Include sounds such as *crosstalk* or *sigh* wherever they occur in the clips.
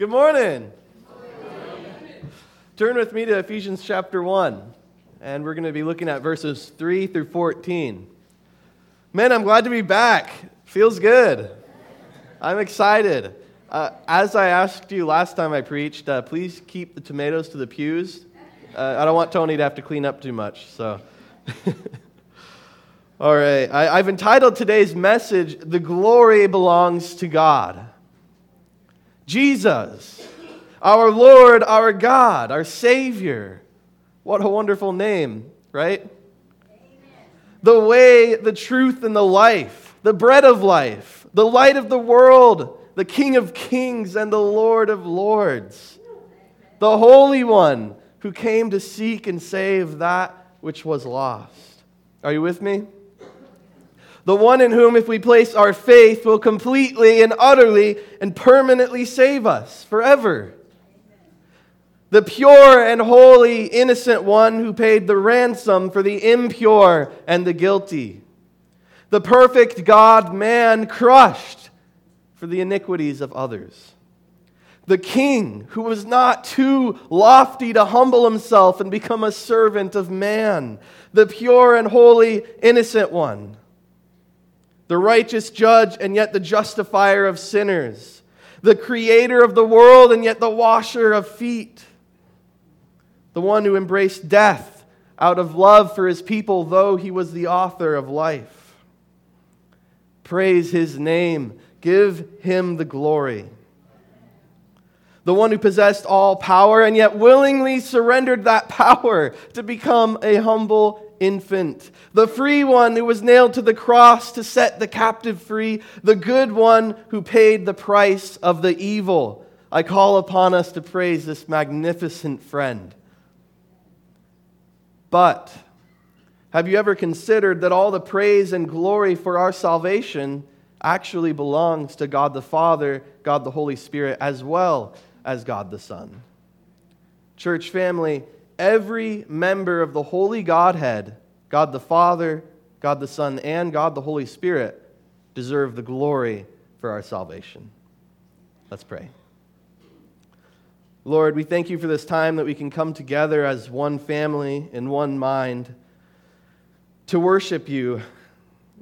Good morning. Turn with me to Ephesians chapter 1, and we're going to be looking at verses 3 through 14. Man, I'm glad to be back. Feels good. I'm excited. Uh, as I asked you last time I preached, uh, please keep the tomatoes to the pews. Uh, I don't want Tony to have to clean up too much, so. *laughs* All right, I, I've entitled today's message, The Glory Belongs to God. Jesus, our Lord, our God, our Savior. What a wonderful name, right? Amen. The way, the truth, and the life, the bread of life, the light of the world, the King of kings, and the Lord of lords, the Holy One who came to seek and save that which was lost. Are you with me? The one in whom, if we place our faith, will completely and utterly and permanently save us forever. The pure and holy, innocent one who paid the ransom for the impure and the guilty. The perfect God man crushed for the iniquities of others. The king who was not too lofty to humble himself and become a servant of man. The pure and holy, innocent one the righteous judge and yet the justifier of sinners, the creator of the world and yet the washer of feet, the one who embraced death out of love for his people, though he was the author of life. Praise his name, give him the glory. The one who possessed all power and yet willingly surrendered that power to become a humble infant, the free one who was nailed to the cross to set the captive free, the good one who paid the price of the evil. I call upon us to praise this magnificent friend. But have you ever considered that all the praise and glory for our salvation actually belongs to God the Father, God the Holy Spirit, as well as God the Son? Church family, every member of the Holy Godhead, God the Father, God the Son, and God the Holy Spirit, deserve the glory for our salvation. Let's pray. Lord, we thank you for this time that we can come together as one family in one mind to worship you.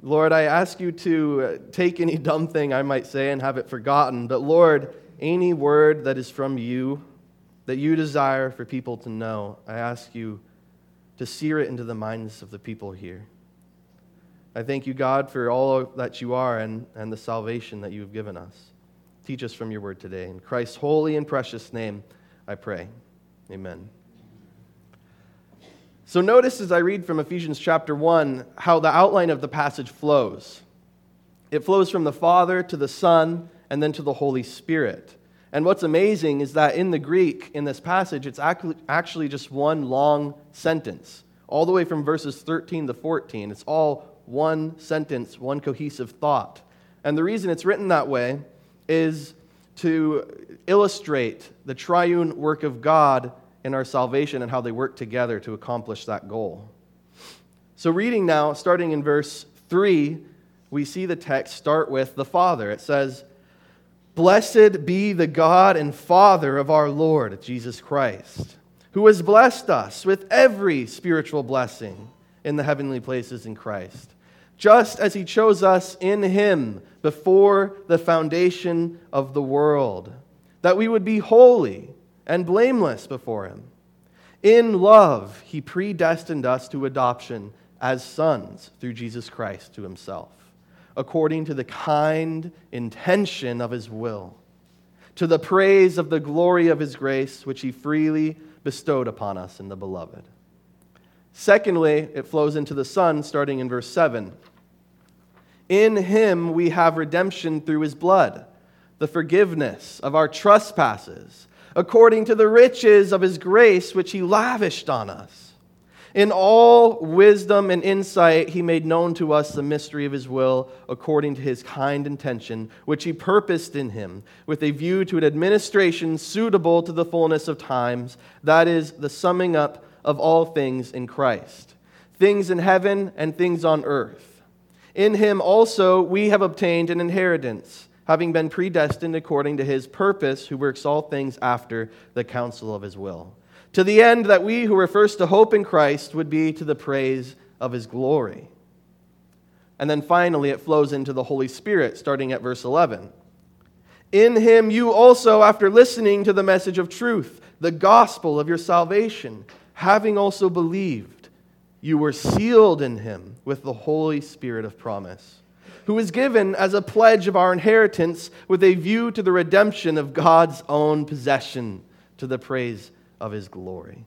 Lord, I ask you to uh, take any dumb thing I might say and have it forgotten, but Lord, any word that is from you, that you desire for people to know, I ask you to sear it into the minds of the people here. I thank you, God, for all that you are and, and the salvation that you have given us. Teach us from your word today. In Christ's holy and precious name, I pray. Amen. So, notice as I read from Ephesians chapter 1 how the outline of the passage flows. It flows from the Father to the Son and then to the Holy Spirit. And what's amazing is that in the Greek, in this passage, it's actually just one long sentence, all the way from verses 13 to 14. It's all one sentence, one cohesive thought. And the reason it's written that way is to illustrate the triune work of God in our salvation and how they work together to accomplish that goal. So, reading now, starting in verse 3, we see the text start with the Father. It says, Blessed be the God and Father of our Lord Jesus Christ, who has blessed us with every spiritual blessing in the heavenly places in Christ, just as he chose us in him before the foundation of the world, that we would be holy and blameless before him. In love, he predestined us to adoption as sons through Jesus Christ to himself according to the kind intention of his will, to the praise of the glory of his grace, which he freely bestowed upon us in the beloved. Secondly, it flows into the Son, starting in verse 7. In him we have redemption through his blood, the forgiveness of our trespasses, according to the riches of his grace, which he lavished on us. In all wisdom and insight, he made known to us the mystery of his will according to his kind intention, which he purposed in him, with a view to an administration suitable to the fullness of times, that is, the summing up of all things in Christ, things in heaven and things on earth. In him also we have obtained an inheritance having been predestined according to his purpose, who works all things after the counsel of his will, to the end that we who were first to hope in Christ would be to the praise of his glory. And then finally, it flows into the Holy Spirit, starting at verse 11. In him you also, after listening to the message of truth, the gospel of your salvation, having also believed, you were sealed in him with the Holy Spirit of promise who was given as a pledge of our inheritance with a view to the redemption of God's own possession to the praise of his glory.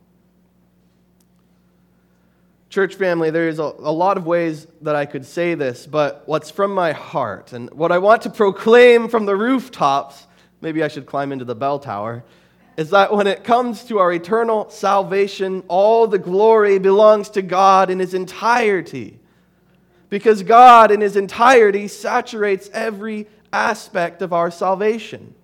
Church family, there's a, a, lot of ways that I could say this, but what's from my heart and what I want to proclaim from the rooftops, maybe I should climb into the bell tower, is that when it comes to our eternal salvation, all the glory belongs to God in his entirety because God, in his entirety, saturates every aspect of our salvation.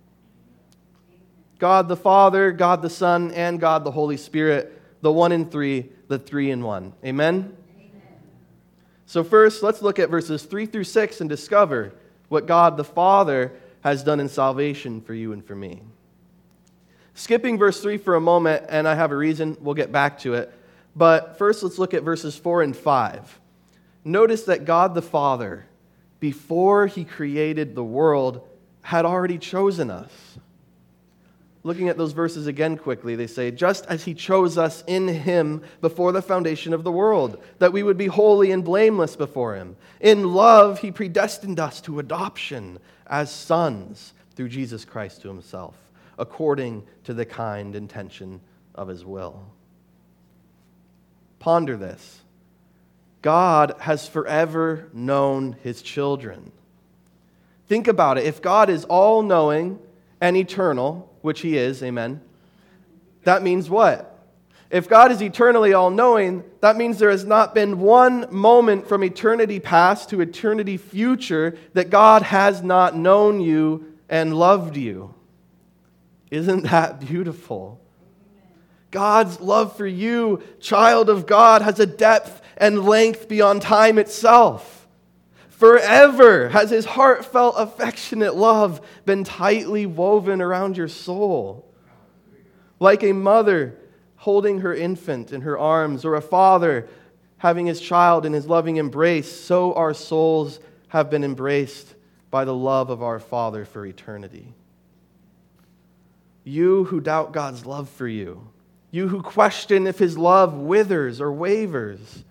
God the Father, God the Son, and God the Holy Spirit, the one in three, the three in one. Amen? Amen? So, first, let's look at verses 3 through 6 and discover what God the Father has done in salvation for you and for me. Skipping verse 3 for a moment, and I have a reason, we'll get back to it. But first, let's look at verses 4 and 5 notice that God the Father, before he created the world, had already chosen us. Looking at those verses again quickly, they say, just as he chose us in him before the foundation of the world, that we would be holy and blameless before him. In love, he predestined us to adoption as sons through Jesus Christ to himself, according to the kind intention of his will. Ponder this. God has forever known his children. Think about it. If God is all knowing and eternal, which he is, amen, that means what? If God is eternally all knowing, that means there has not been one moment from eternity past to eternity future that God has not known you and loved you. Isn't that beautiful? God's love for you, child of God, has a depth and length beyond time itself. Forever has his heartfelt, affectionate love been tightly woven around your soul. Like a mother holding her infant in her arms, or a father having his child in his loving embrace, so our souls have been embraced by the love of our Father for eternity. You who doubt God's love for you, you who question if his love withers or wavers,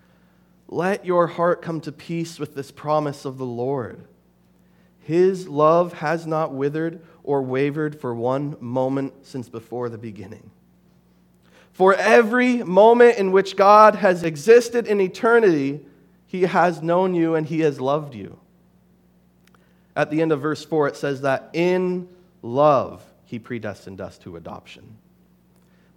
let your heart come to peace with this promise of the Lord. His love has not withered or wavered for one moment since before the beginning. For every moment in which God has existed in eternity, he has known you and he has loved you. At the end of verse 4, it says that in love he predestined us to adoption.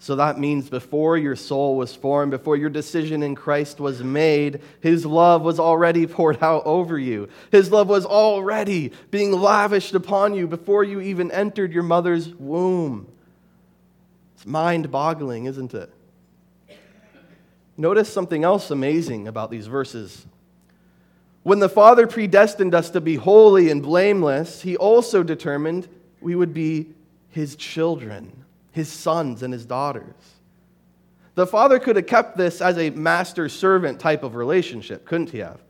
So that means before your soul was formed, before your decision in Christ was made, His love was already poured out over you. His love was already being lavished upon you before you even entered your mother's womb. It's mind boggling, isn't it? Notice something else amazing about these verses. When the Father predestined us to be holy and blameless, He also determined we would be His children his sons and his daughters. The father could have kept this as a master servant type of relationship, couldn't he have?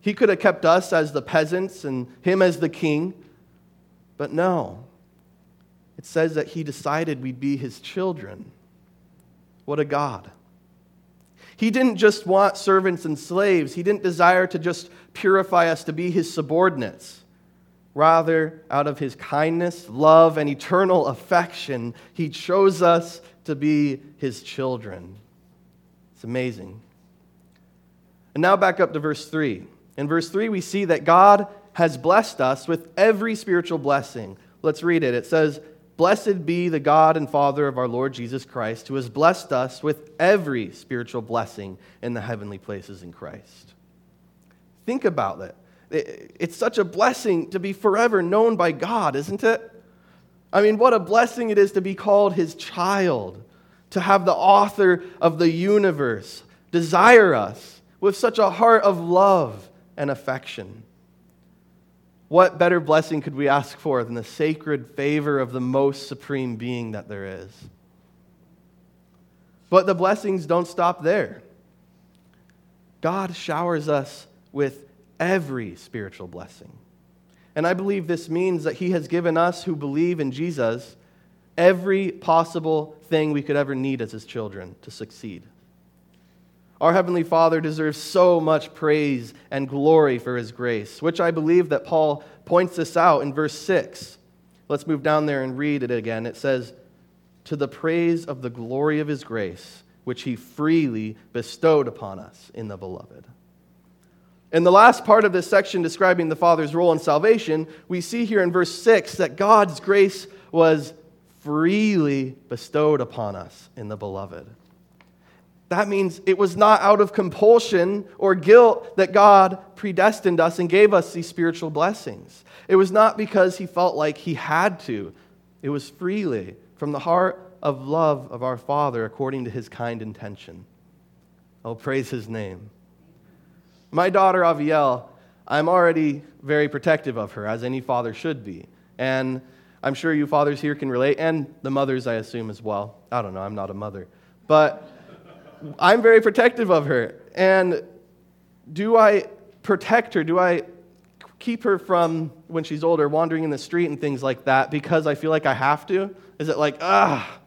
He could have kept us as the peasants and him as the king, but no. It says that he decided we'd be his children. What a God. He didn't just want servants and slaves, he didn't desire to just purify us to be his subordinates. Rather, out of his kindness, love, and eternal affection, he chose us to be his children. It's amazing. And now back up to verse 3. In verse 3, we see that God has blessed us with every spiritual blessing. Let's read it. It says, Blessed be the God and Father of our Lord Jesus Christ, who has blessed us with every spiritual blessing in the heavenly places in Christ. Think about that. It's such a blessing to be forever known by God, isn't it? I mean, what a blessing it is to be called his child, to have the author of the universe desire us with such a heart of love and affection. What better blessing could we ask for than the sacred favor of the most supreme being that there is? But the blessings don't stop there. God showers us with every spiritual blessing. And I believe this means that He has given us who believe in Jesus every possible thing we could ever need as His children to succeed. Our Heavenly Father deserves so much praise and glory for His grace, which I believe that Paul points this out in verse 6. Let's move down there and read it again. It says, To the praise of the glory of His grace, which He freely bestowed upon us in the Beloved. In the last part of this section describing the Father's role in salvation, we see here in verse 6 that God's grace was freely bestowed upon us in the Beloved. That means it was not out of compulsion or guilt that God predestined us and gave us these spiritual blessings. It was not because he felt like he had to, it was freely from the heart of love of our Father according to his kind intention. Oh, praise his name. My daughter, Aviel, I'm already very protective of her, as any father should be. And I'm sure you fathers here can relate, and the mothers, I assume, as well. I don't know, I'm not a mother. But I'm very protective of her. And do I protect her? Do I keep her from, when she's older, wandering in the street and things like that because I feel like I have to? Is it like, ah,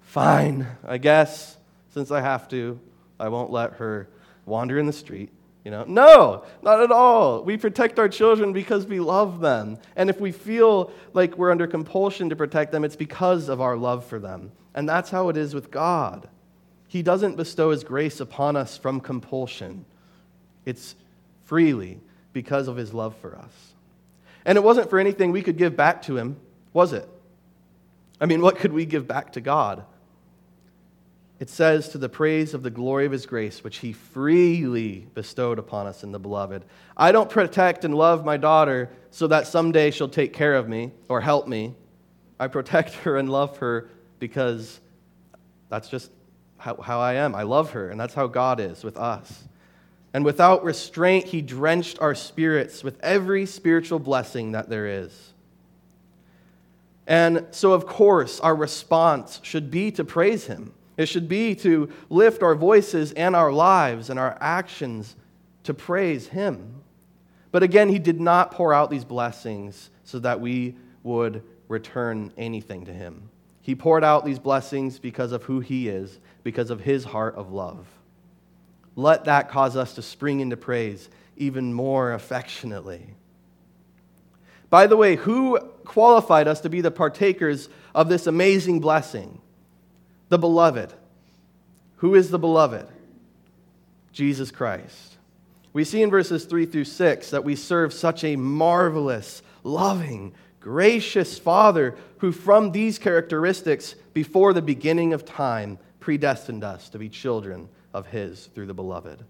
fine, I guess, since I have to, I won't let her wander in the street? You know, no, not at all. We protect our children because we love them. And if we feel like we're under compulsion to protect them, it's because of our love for them. And that's how it is with God. He doesn't bestow His grace upon us from compulsion, it's freely because of His love for us. And it wasn't for anything we could give back to Him, was it? I mean, what could we give back to God? It says, to the praise of the glory of his grace, which he freely bestowed upon us in the beloved. I don't protect and love my daughter so that someday she'll take care of me or help me. I protect *laughs* her and love her because that's just how, how I am. I love her, and that's how God is with us. And without restraint, He drenched our spirits with every spiritual blessing that there is. And so, of course, our response should be to praise Him. It should be to lift our voices and our lives and our actions to praise Him. But again, He did not pour out these blessings so that we would return anything to Him. He poured out these blessings because of who He is because of his heart of love. Let that cause us to spring into praise even more affectionately. By the way, who qualified us to be the partakers of this amazing blessing? The beloved. Who is the beloved? Jesus Christ. We see in verses 3 through 6 that we serve such a marvelous, loving, gracious Father who, from these characteristics, before the beginning of time, predestined us to be children of His through the beloved.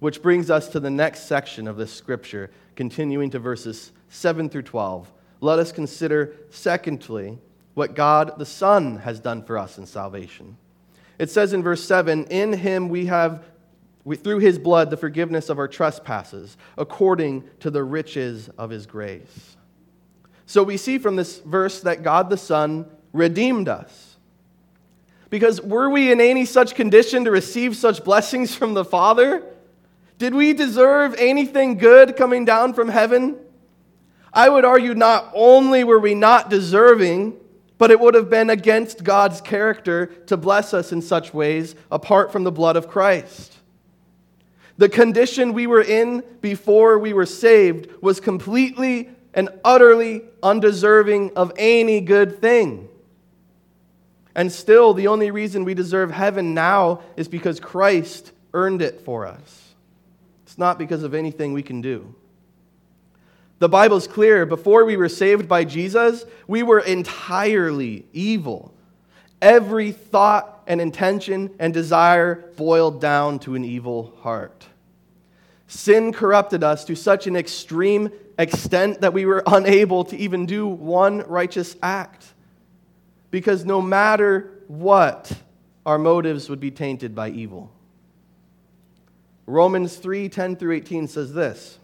Which brings us to the next section of this scripture, continuing to verses 7 through 12. Let us consider, secondly, what God the Son has done for us in salvation. It says in verse 7 In him we have, through his blood, the forgiveness of our trespasses, according to the riches of his grace. So we see from this verse that God the Son redeemed us. Because were we in any such condition to receive such blessings from the Father? Did we deserve anything good coming down from heaven? I would argue not only were we not deserving, but it would have been against God's character to bless us in such ways apart from the blood of Christ. The condition we were in before we were saved was completely and utterly undeserving of any good thing. And still, the only reason we deserve heaven now is because Christ earned it for us. It's not because of anything we can do. The Bible's clear. Before we were saved by Jesus, we were entirely evil. Every thought and intention and desire boiled down to an evil heart. Sin corrupted us to such an extreme extent that we were *laughs* unable to even do one righteous act because no matter what, our motives would be tainted by evil. Romans 3 10 through 18 says this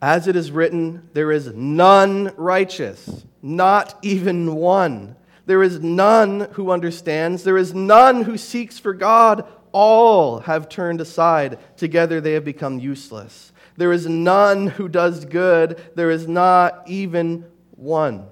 As it is written, there is none righteous, not even one. There is none who understands. There is none who seeks for God. All have turned aside. Together they have become useless. There is none who does good. There is not even one.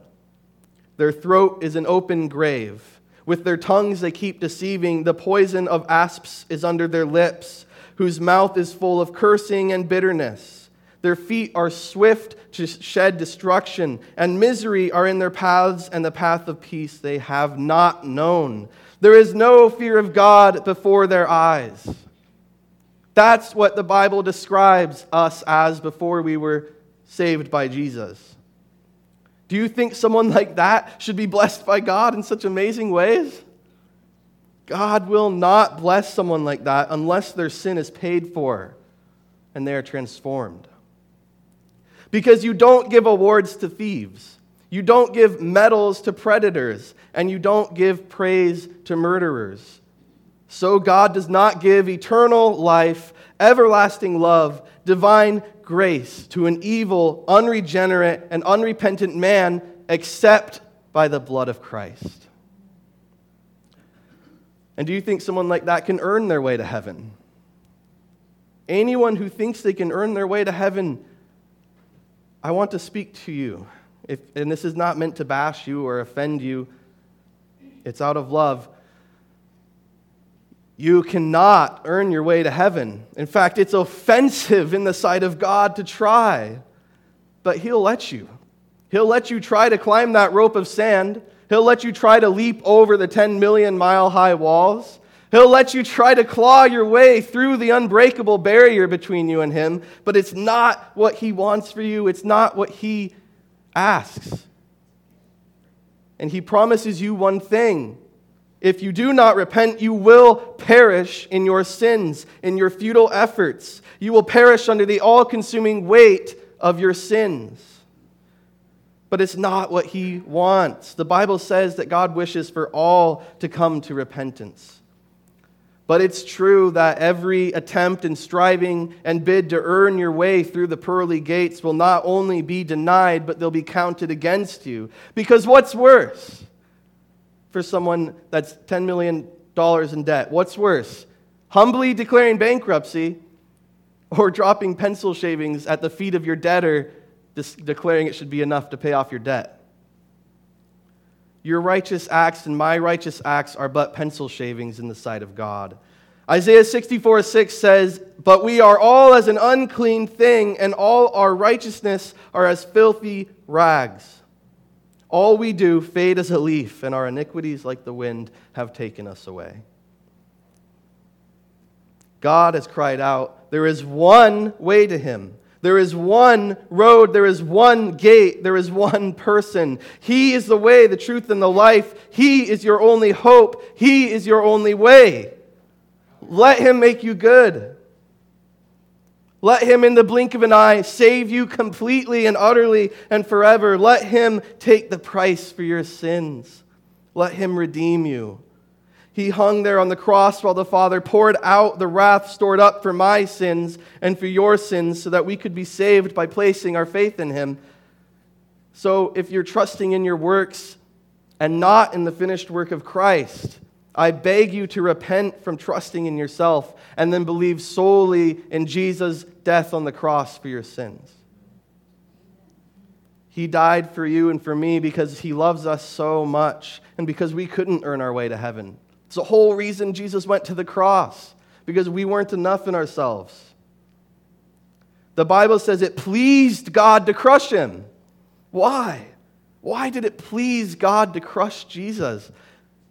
Their throat is an open grave. With their tongues they keep deceiving. The poison of asps is under their lips, whose mouth is full of cursing and bitterness. Their feet are swift to shed destruction, and misery are in their paths, and the path of peace they have not known. There is no fear of God before their eyes. That's what the Bible describes us as before we were saved by Jesus. Do you think someone like that should be blessed by God in such amazing ways? God will not bless someone like that unless their sin is paid for and they are transformed. Because you don't give awards to thieves, you don't give medals to predators, and you don't give praise to murderers. So God does not give eternal life, everlasting love, divine grace to an evil, unregenerate, and unrepentant man except by the blood of Christ. And do you think someone like that can earn their way to heaven? Anyone who thinks they can earn their way to heaven I want to speak to you. If, and this is not meant to bash you or offend you, it's out of love. You cannot earn your way to heaven. In fact, it's offensive in the sight of God to try, but He'll let you. He'll let you try to climb that rope of sand. He'll let you try to leap over the 10 million mile high walls. He'll let you try to claw your way through the unbreakable barrier between you and Him, but it's not what He wants for you. It's not what He asks. And He promises you one thing. If you do not repent, you will perish in your sins, in your futile efforts. You will perish under the all consuming weight of your sins. But it's not what He wants. The Bible says that God wishes for all to come to repentance. But it's true that every attempt and striving and bid to earn your way through the pearly gates will not only be denied, but they'll be counted against you. Because what's worse for someone that's $10 million in debt? What's worse? Humbly declaring bankruptcy or dropping pencil shavings at the feet of your debtor, declaring it should be enough to pay off your debt? Your righteous acts and my righteous acts are but pencil shavings in the sight of God. Isaiah 64 6 says, But we are all as an unclean thing, and all our righteousness are as filthy rags. All we do fade as a leaf, and our iniquities, like the wind, have taken us away. God has cried out, There is one way to him there is one road, there is one gate, there is one person. He is the way, the truth, and the life. He is your only hope. He is your only way. Let Him make you good. Let Him, in the blink of an eye, save you completely and utterly and forever. Let Him take the price for your sins. Let Him redeem you. He hung there on the cross while the Father poured out the wrath stored up for my sins and for your sins so that we could be saved by placing our faith in Him. So if you're trusting in your works and not in the finished work of Christ, I beg you to repent from trusting in yourself and then believe solely in Jesus' death on the cross for your sins. He died for you and for me because he loves us so much and because we couldn't earn our way to heaven. It's the whole reason Jesus went to the cross, because we weren't enough in ourselves. The Bible says it pleased God to crush him. Why? Why did it please God to crush Jesus?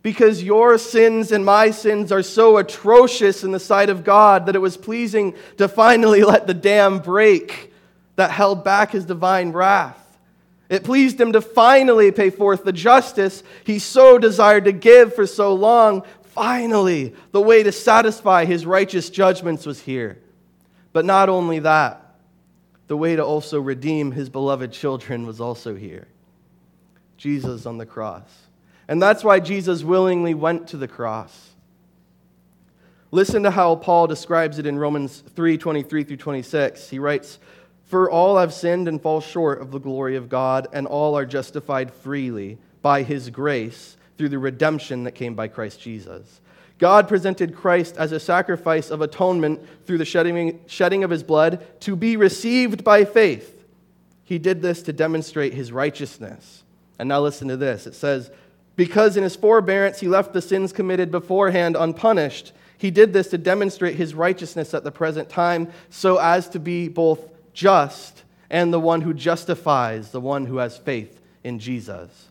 Because your sins and my sins are so atrocious in the sight of God that it was pleasing to finally *laughs* let the dam break that held back his divine wrath. It pleased him to finally pay forth the justice he so desired to give for so long. Finally, the way to satisfy his righteous judgments was here. But not only that, the way to also redeem his beloved children was also here Jesus on the cross. And that's why Jesus willingly went to the cross. Listen to how Paul describes it in Romans 3 23 through 26. He writes, For all have sinned and fall short of the glory of God, and all are justified freely by his grace through the redemption that came by Christ Jesus. God presented Christ as a sacrifice of atonement through the shedding, shedding of his blood to be received by faith. He did this to demonstrate his righteousness. And now listen to this it says, Because in his forbearance he left the sins committed beforehand unpunished, he did this to demonstrate his righteousness at the present time, so as to be both just and the one who justifies the one who has faith in Jesus.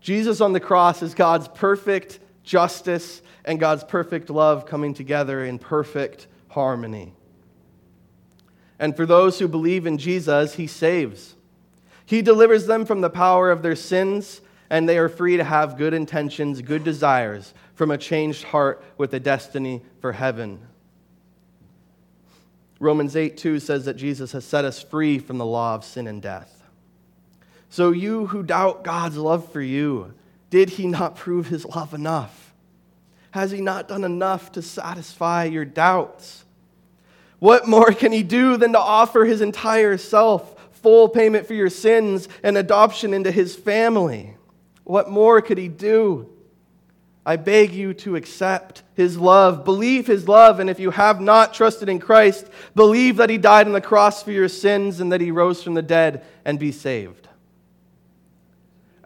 Jesus on the cross is God's perfect justice and God's perfect love coming together in perfect harmony. And for those who believe in Jesus, he saves. He delivers them from the power of their sins, and they are free to have good intentions, good desires from a changed heart with a destiny for heaven. Romans 8 2 says that Jesus has set us free from the law of sin and death. So, you who doubt God's love for you, did he not *laughs* prove his love enough? Has he not done enough to satisfy your doubts? What more can he do than to offer his entire self, full payment for your sins, and adoption into his family? What more could he do? I beg you to accept his love, believe his love, and if you have not trusted in Christ, believe that he died on the cross for your sins and that he rose from the dead and be saved.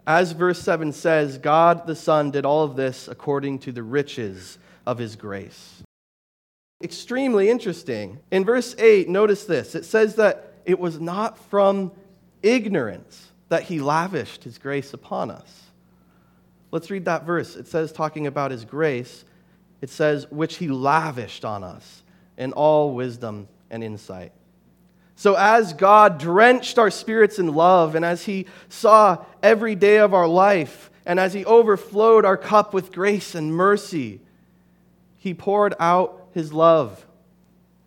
As verse 7 says, God the Son did all of this according to the riches of his grace. Extremely interesting. In verse 8, notice this it says that it was not from ignorance that he lavished his grace upon us. Let's read that verse. It says, talking about his grace, it says, which he lavished on us in all wisdom and insight. So, as God drenched our spirits in love, and as He saw every day of our life, and as He overflowed our cup with grace and mercy, He poured out His love.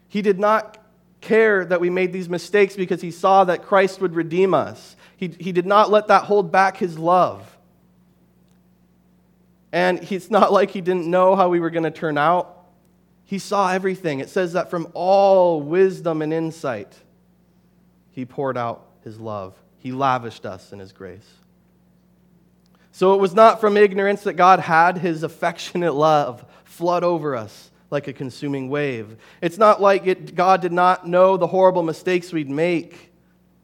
He did not care that we made these mistakes because He saw that Christ would redeem us. He, he did not let that hold back His love. And it's not *laughs* like He didn't know how we were going to turn out. He saw everything. It says that from all wisdom and insight, he poured out his love. He lavished us in his grace. So it was not from ignorance that God had his *laughs* affectionate love flood over us like a consuming wave. It's not like it, God did not know the horrible mistakes we'd make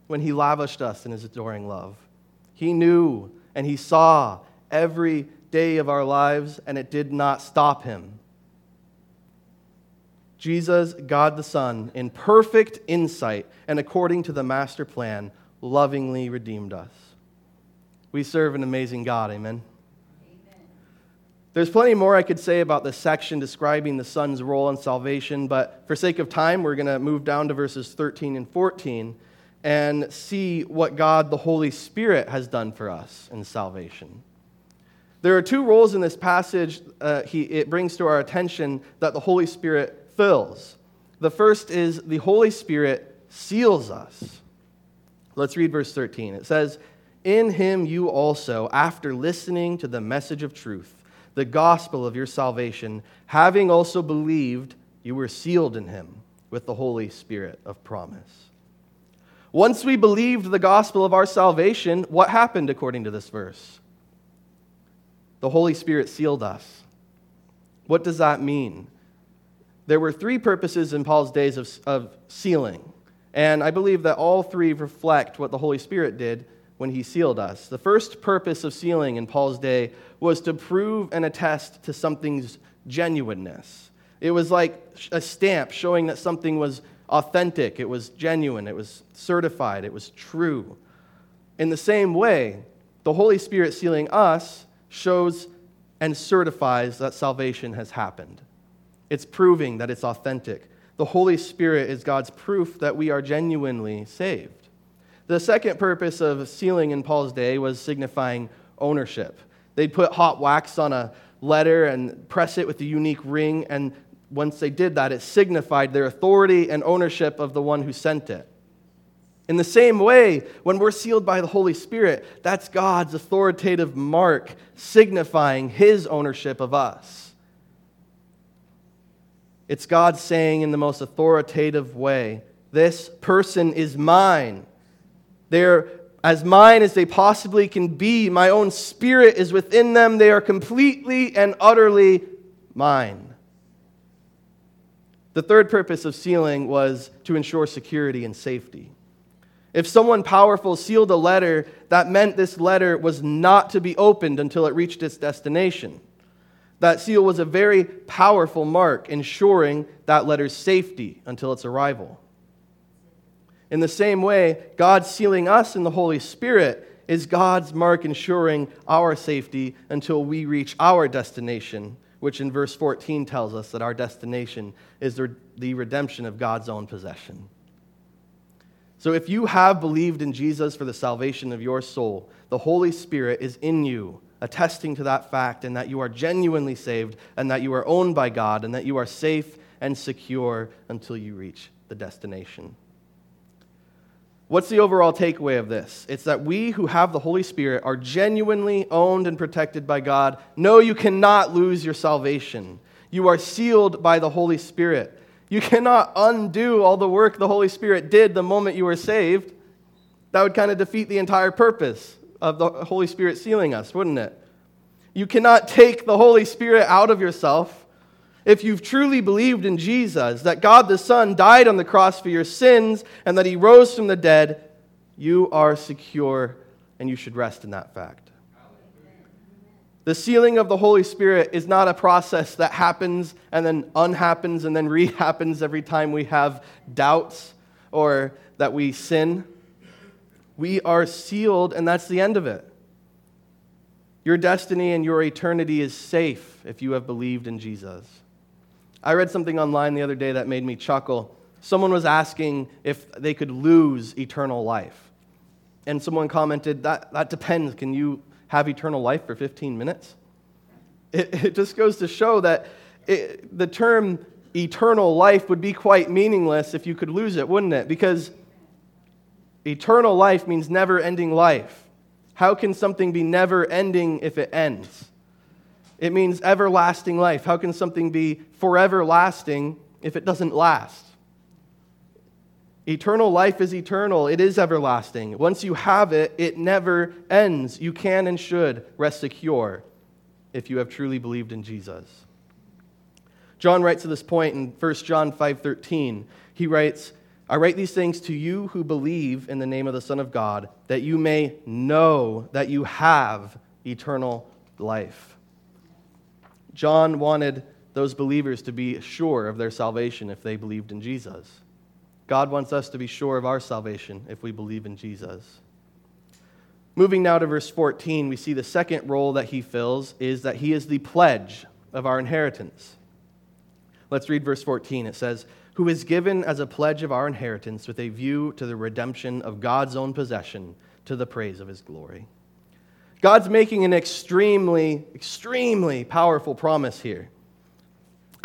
when he lavished us in his adoring love. He knew and he saw every day of our lives, and it did not stop him. Jesus, God the Son, in perfect insight and according to the master plan, lovingly redeemed us. We serve an amazing God, amen. amen. There's plenty more I could say about this section describing the Son's role in salvation, but for sake of time, we're going to move down to verses 13 and 14 and see what God the Holy Spirit has done for us in salvation. There are two roles in this passage uh, he, it brings to our attention that the Holy Spirit fills. The first is the Holy Spirit seals us. Let's read verse 13. It says, In him you also, after listening to the message of truth, the gospel of your salvation, having also believed, you were sealed in him with the Holy Spirit of promise. Once we believed the gospel of our salvation, what happened according to this verse? The Holy Spirit sealed us. What does that mean? there were three purposes in Paul's days of, of sealing. And I believe that all three reflect what the Holy Spirit did when he sealed us. The first purpose of sealing in Paul's day was to prove and attest to something's genuineness. It was like a stamp showing that something was authentic, it was genuine, it was certified, it was true. In the same way, the Holy Spirit sealing us shows and certifies that salvation has happened. It's proving that it's authentic. The Holy Spirit is God's proof that we are genuinely saved. The second purpose of sealing in Paul's day was signifying ownership. They'd put hot wax on a letter and press it with a unique ring, and once they did that, it signified their authority and ownership of the one who sent it. In the same way, when we're sealed by the Holy Spirit, that's God's authoritative mark signifying his ownership of us. It's God saying in the most authoritative way, This person is mine. They're as mine as they possibly can be. My own spirit is within them. They are completely and utterly mine. The third purpose of sealing was to ensure security and safety. If someone powerful sealed a letter, that meant this letter was not to be opened until it reached its destination. That seal was a very powerful mark, ensuring that letter's safety until its arrival. In the same way, God sealing us in the Holy Spirit is God's mark ensuring our safety until we reach our destination, which in verse 14 tells us that our destination is the redemption of God's own possession. So if you have believed in Jesus for the salvation of your soul, the Holy Spirit is in you, attesting to that fact and that you are genuinely saved and that you are owned by God and that you are safe and secure until you reach the destination. What's the overall takeaway of this? It's that we who have the Holy Spirit are genuinely owned and protected by God. No, you cannot lose your salvation. You are sealed by the Holy Spirit. You cannot undo all the work the Holy Spirit did the moment you were saved. That would kind of defeat the entire purpose of the Holy Spirit sealing us, wouldn't it? You cannot take the Holy Spirit out of yourself. If you've truly believed in Jesus, that God the Son died on the cross for your sins and that he rose from the dead, you are secure and you should rest in that fact. The sealing of the Holy Spirit is not a process that happens and then unhappens and then *laughs* rehappens every time we have doubts or that we sin. We are sealed, and that's the end of it. Your destiny and your eternity is safe if you have believed in Jesus. I read something online the other day that made me chuckle. Someone was asking if they could lose eternal life. And someone commented, That, that depends. Can you have eternal life for 15 minutes? It, it just goes to show that it, the term eternal life would be quite meaningless if you could lose it, wouldn't it? Because eternal life means never ending life. How can something be never ending if it ends? It means everlasting life. How can something be forever lasting if it doesn't last? Eternal life is eternal, it is everlasting. Once you have it, it never ends. You can and should rest secure if you have truly believed in Jesus. John writes to this point in 1 John 5:13. He writes, "I write these things to you who believe in the name of the Son of God, that you may know that you have eternal life." John wanted those believers to be sure of their salvation if they believed in Jesus. God wants us to be sure of our salvation if we believe in Jesus. Moving now to verse 14, we see the second role that he fills is that he is the pledge of our inheritance. Let's read verse 14. It says, Who is given as a pledge of our inheritance with a view to the redemption of God's own possession to the praise of his glory. God's making an extremely, extremely powerful promise here.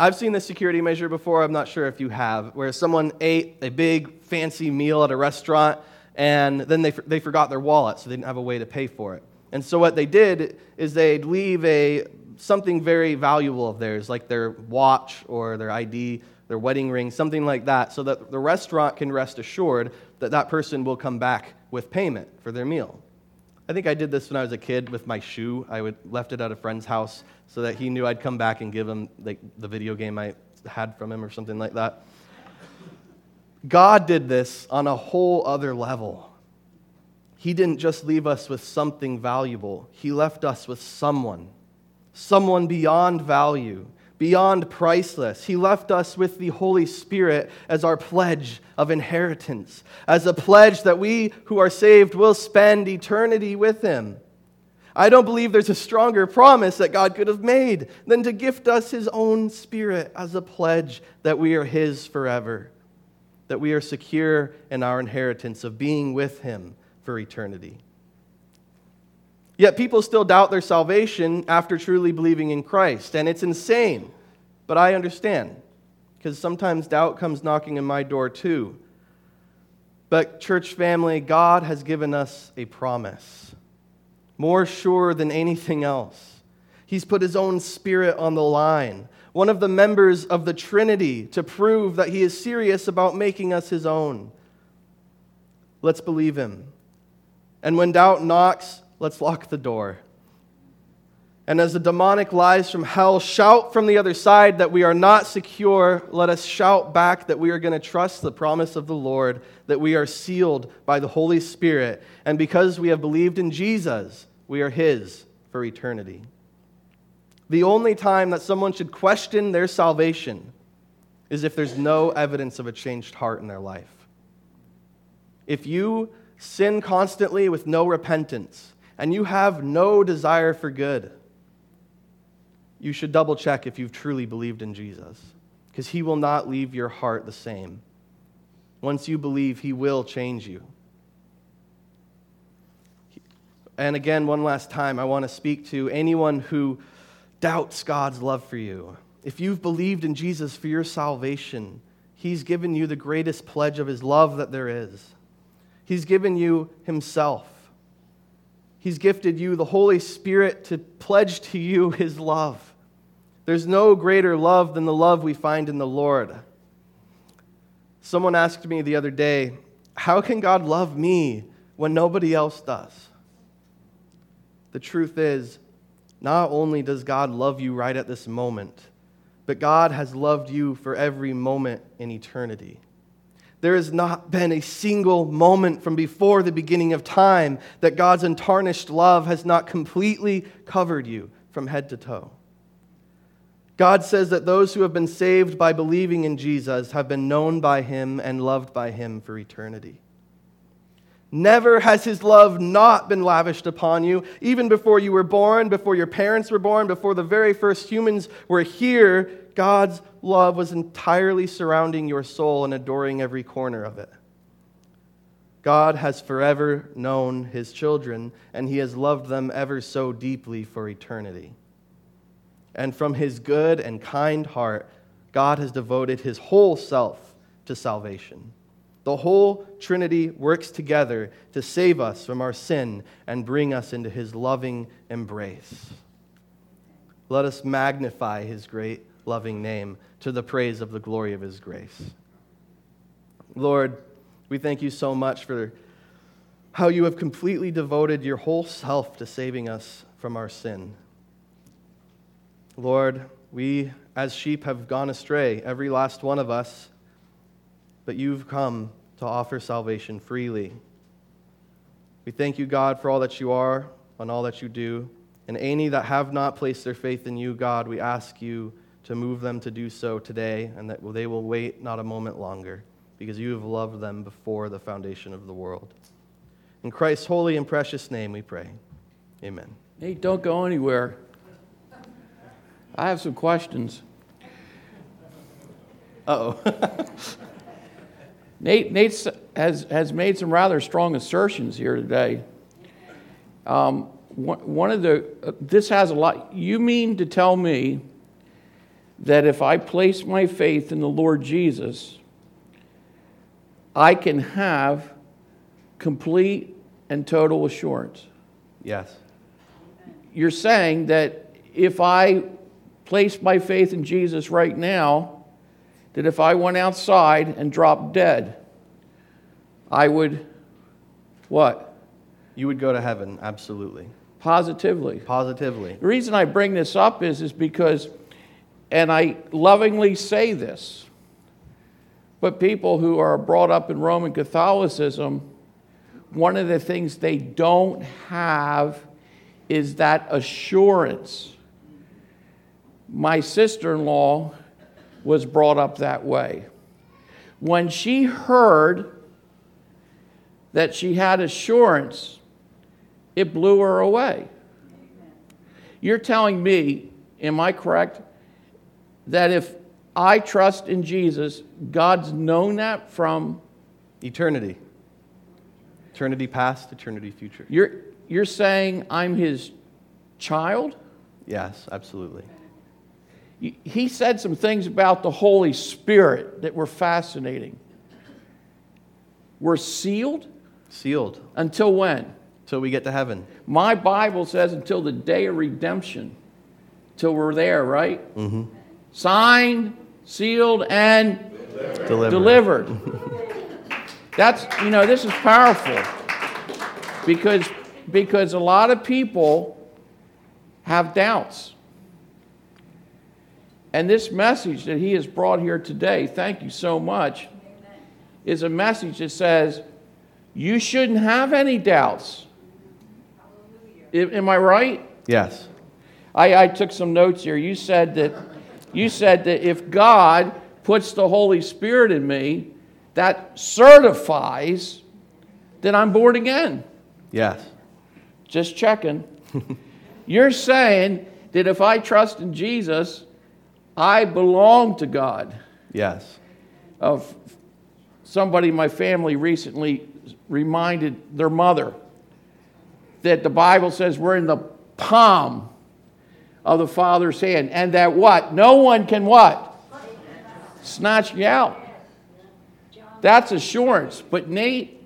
I've seen this security measure before. I'm not sure if you have, where someone ate a big fancy meal at a restaurant and then they, they forgot their wallet, so they didn't have a way to pay for it. And so what they did is they'd leave a, something very valuable of theirs, like their watch or their ID, their wedding ring, something like that, so that the restaurant can rest assured that that person will come back with payment for their meal. I think I did this when I was a kid with my shoe. I would left it at a friend's house so that he knew I'd come back and give him like, the video game I had from him or something like that. God did this on a whole other level. He didn't just leave us with something valuable, He left us with someone, someone beyond value beyond priceless. He left us with the Holy Spirit as our pledge of inheritance, as a pledge that we who are saved will spend eternity with Him. I don't believe there's a stronger promise that God could have made than to gift us His own Spirit as a pledge that we are His forever, that we are secure in our inheritance of being with Him for eternity. Yet people still doubt their salvation after truly believing in Christ, and it's insane. But I understand, because sometimes doubt comes knocking in my door too. But, church family, God has given us a promise, more sure than anything else. He's put his own spirit on the line, one of the members of the Trinity, to prove that he is serious about making us his own. Let's believe him. And when doubt knocks, let's lock the door. And as the demonic lies from hell shout from the other side that we are not secure, let us shout back that we are going to trust the promise of the Lord, that we are sealed by the Holy Spirit. And because we have believed in Jesus, we are His for eternity. The only time that someone should question their salvation is if there's no evidence of a changed heart in their life. If you sin constantly with no repentance and you have no desire for good, you should double check if you've truly believed in Jesus, because he will not leave your heart the same. Once you believe, he will change you. And again, one last time, I want to speak to anyone who doubts God's love for you. If you've believed in Jesus for your salvation, he's given you the greatest pledge of his love that there is. He's given you himself. He's gifted you the Holy Spirit to pledge to you *laughs* his love. There's no greater love than the love we find in the Lord. Someone asked me the other day, How can God love me when nobody else does? The truth is, not only does God love you right at this moment, but God has loved you for every moment in eternity. There has not been a single moment from before the beginning of time that God's untarnished love has not completely covered you from head to toe. God says that those who have been saved by believing in Jesus have been known by him and loved by him for eternity. Never has his love not been lavished upon you, even before you were born, before your parents were born, before the very first humans were here. God's love was entirely surrounding your soul and adoring every corner of it. God has forever known his children, and he has loved them ever so deeply for eternity and from his good and kind heart, God has devoted his whole self to salvation. The whole Trinity works together to save us from our sin and bring us into his loving embrace. Let us magnify his great loving name to the praise of the glory of his grace. Lord, we thank you so much for how you have completely devoted your whole self to saving us from our sin. Lord, we as sheep have gone astray, every last one of us, but you've come to offer salvation freely. We thank you, God, for all that you are and all that you do. And any that have not placed their faith in you, God, we ask you to move them to do so today and that they will wait not a moment longer because you have loved them before the foundation of the world. In Christ's holy and precious name we pray. Amen. Hey, don't go anywhere. I have some questions. Uh oh. *laughs* Nate, Nate has, has made some rather strong assertions here today. Um, one of the, uh, this has a lot. You mean to tell me that if I place my faith in the Lord Jesus, I can have complete and total assurance? Yes. You're saying that if I place my faith in Jesus right now that if I went outside and dropped dead, I would what? You would go to heaven, absolutely. Positively. Positively. The reason I bring this up is, is because, and I lovingly say this, but people who are brought up in Roman Catholicism, one of the things they don't have is that assurance my sister in law was brought up that way. When she heard that she had assurance, it blew her away. You're telling me, am I correct, that if I trust in Jesus, God's known that from eternity? Eternity past, eternity future. You're, you're saying I'm his child? Yes, absolutely he said some things about the Holy Spirit that were fascinating. We're sealed? Sealed. Until when? Until we get to heaven. My Bible says until the day of redemption. till we're there, right? Mm-hmm. Signed, sealed, and Delivered. delivered. That's, you know, this is powerful because, because a lot of people have doubts. And this message that he has brought here today, thank you so much, is a message that says you shouldn't have any doubts. Am I right? Yes. I, I took some notes here. You said that you said that if God puts the Holy Spirit in me, that certifies that I'm born again. Yes. Just checking. *laughs* You're saying that if I trust in Jesus, I belong to God. Yes. Of somebody in my family recently reminded their mother that the Bible says we're in the palm of the Father's hand, and that what? No one can what? Snatch you out. That's assurance. But Nate,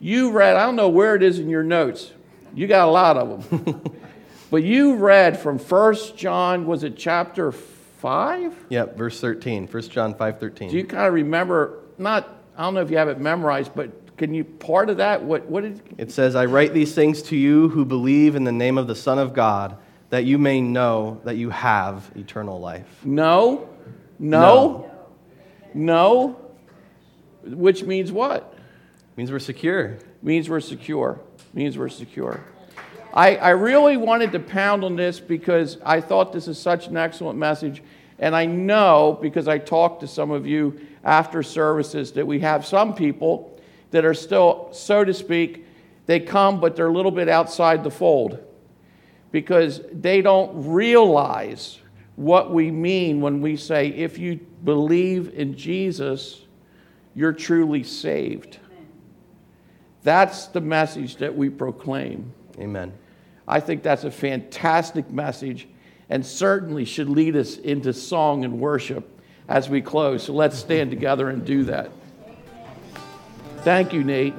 you read, I don't know where it is in your notes. You got a lot of them. *laughs* but you read from First John, was it chapter 5? Yep. Verse 13. 1 John 5 13. Do you kind of remember, not, I don't know if you have it memorized, but can you, part of that, what, what did, It says, I write these things to you who believe in the name of the Son of God, that you may know that you have eternal life. no, no, no, which means what? means we're secure. Means we're secure. Means we're secure. I, I really wanted to pound on this because I thought this is such an excellent message. And I know because I talked to some of you after services that we have some people that are still, so to speak, they come, but they're a little bit outside the fold because they don't realize what we mean when we say, if you believe in Jesus, you're truly saved. That's the message that we proclaim. Amen. I think that's a fantastic message and certainly should lead us into song and worship as we close. So let's stand together and do that. Thank you, Nate.